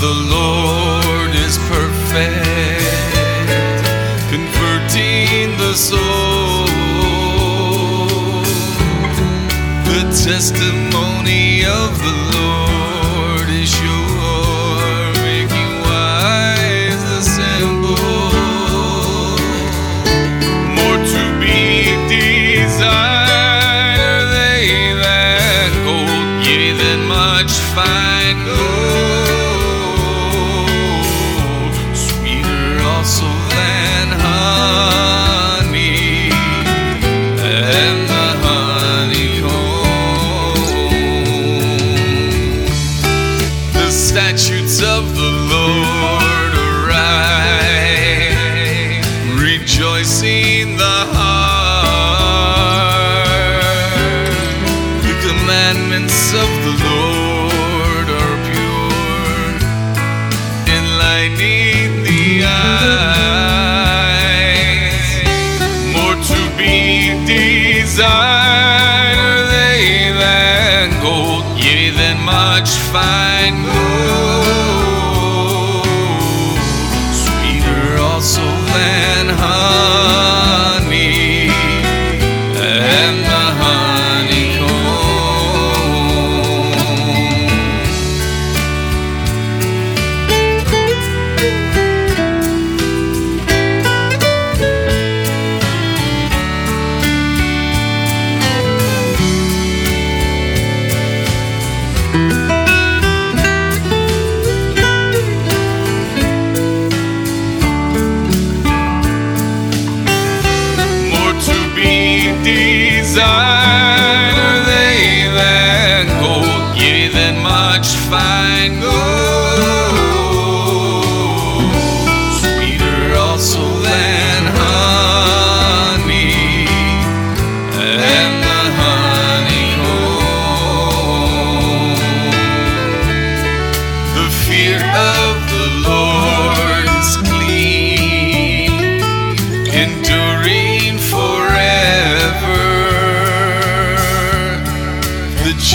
the Lord is perfect, converting the soul. The testimony of the Lord of the Lord arrive, rejoicing the heart. The commandments of the Lord are pure, enlightening the eyes, more to be desired. Desire they that hold ye that much fine gold?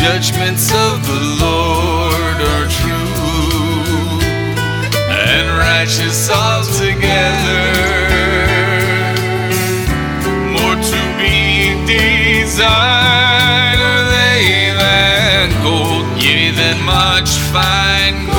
judgments of the Lord are true and righteous altogether. More to be desired are they than gold, yea, than much fine gold.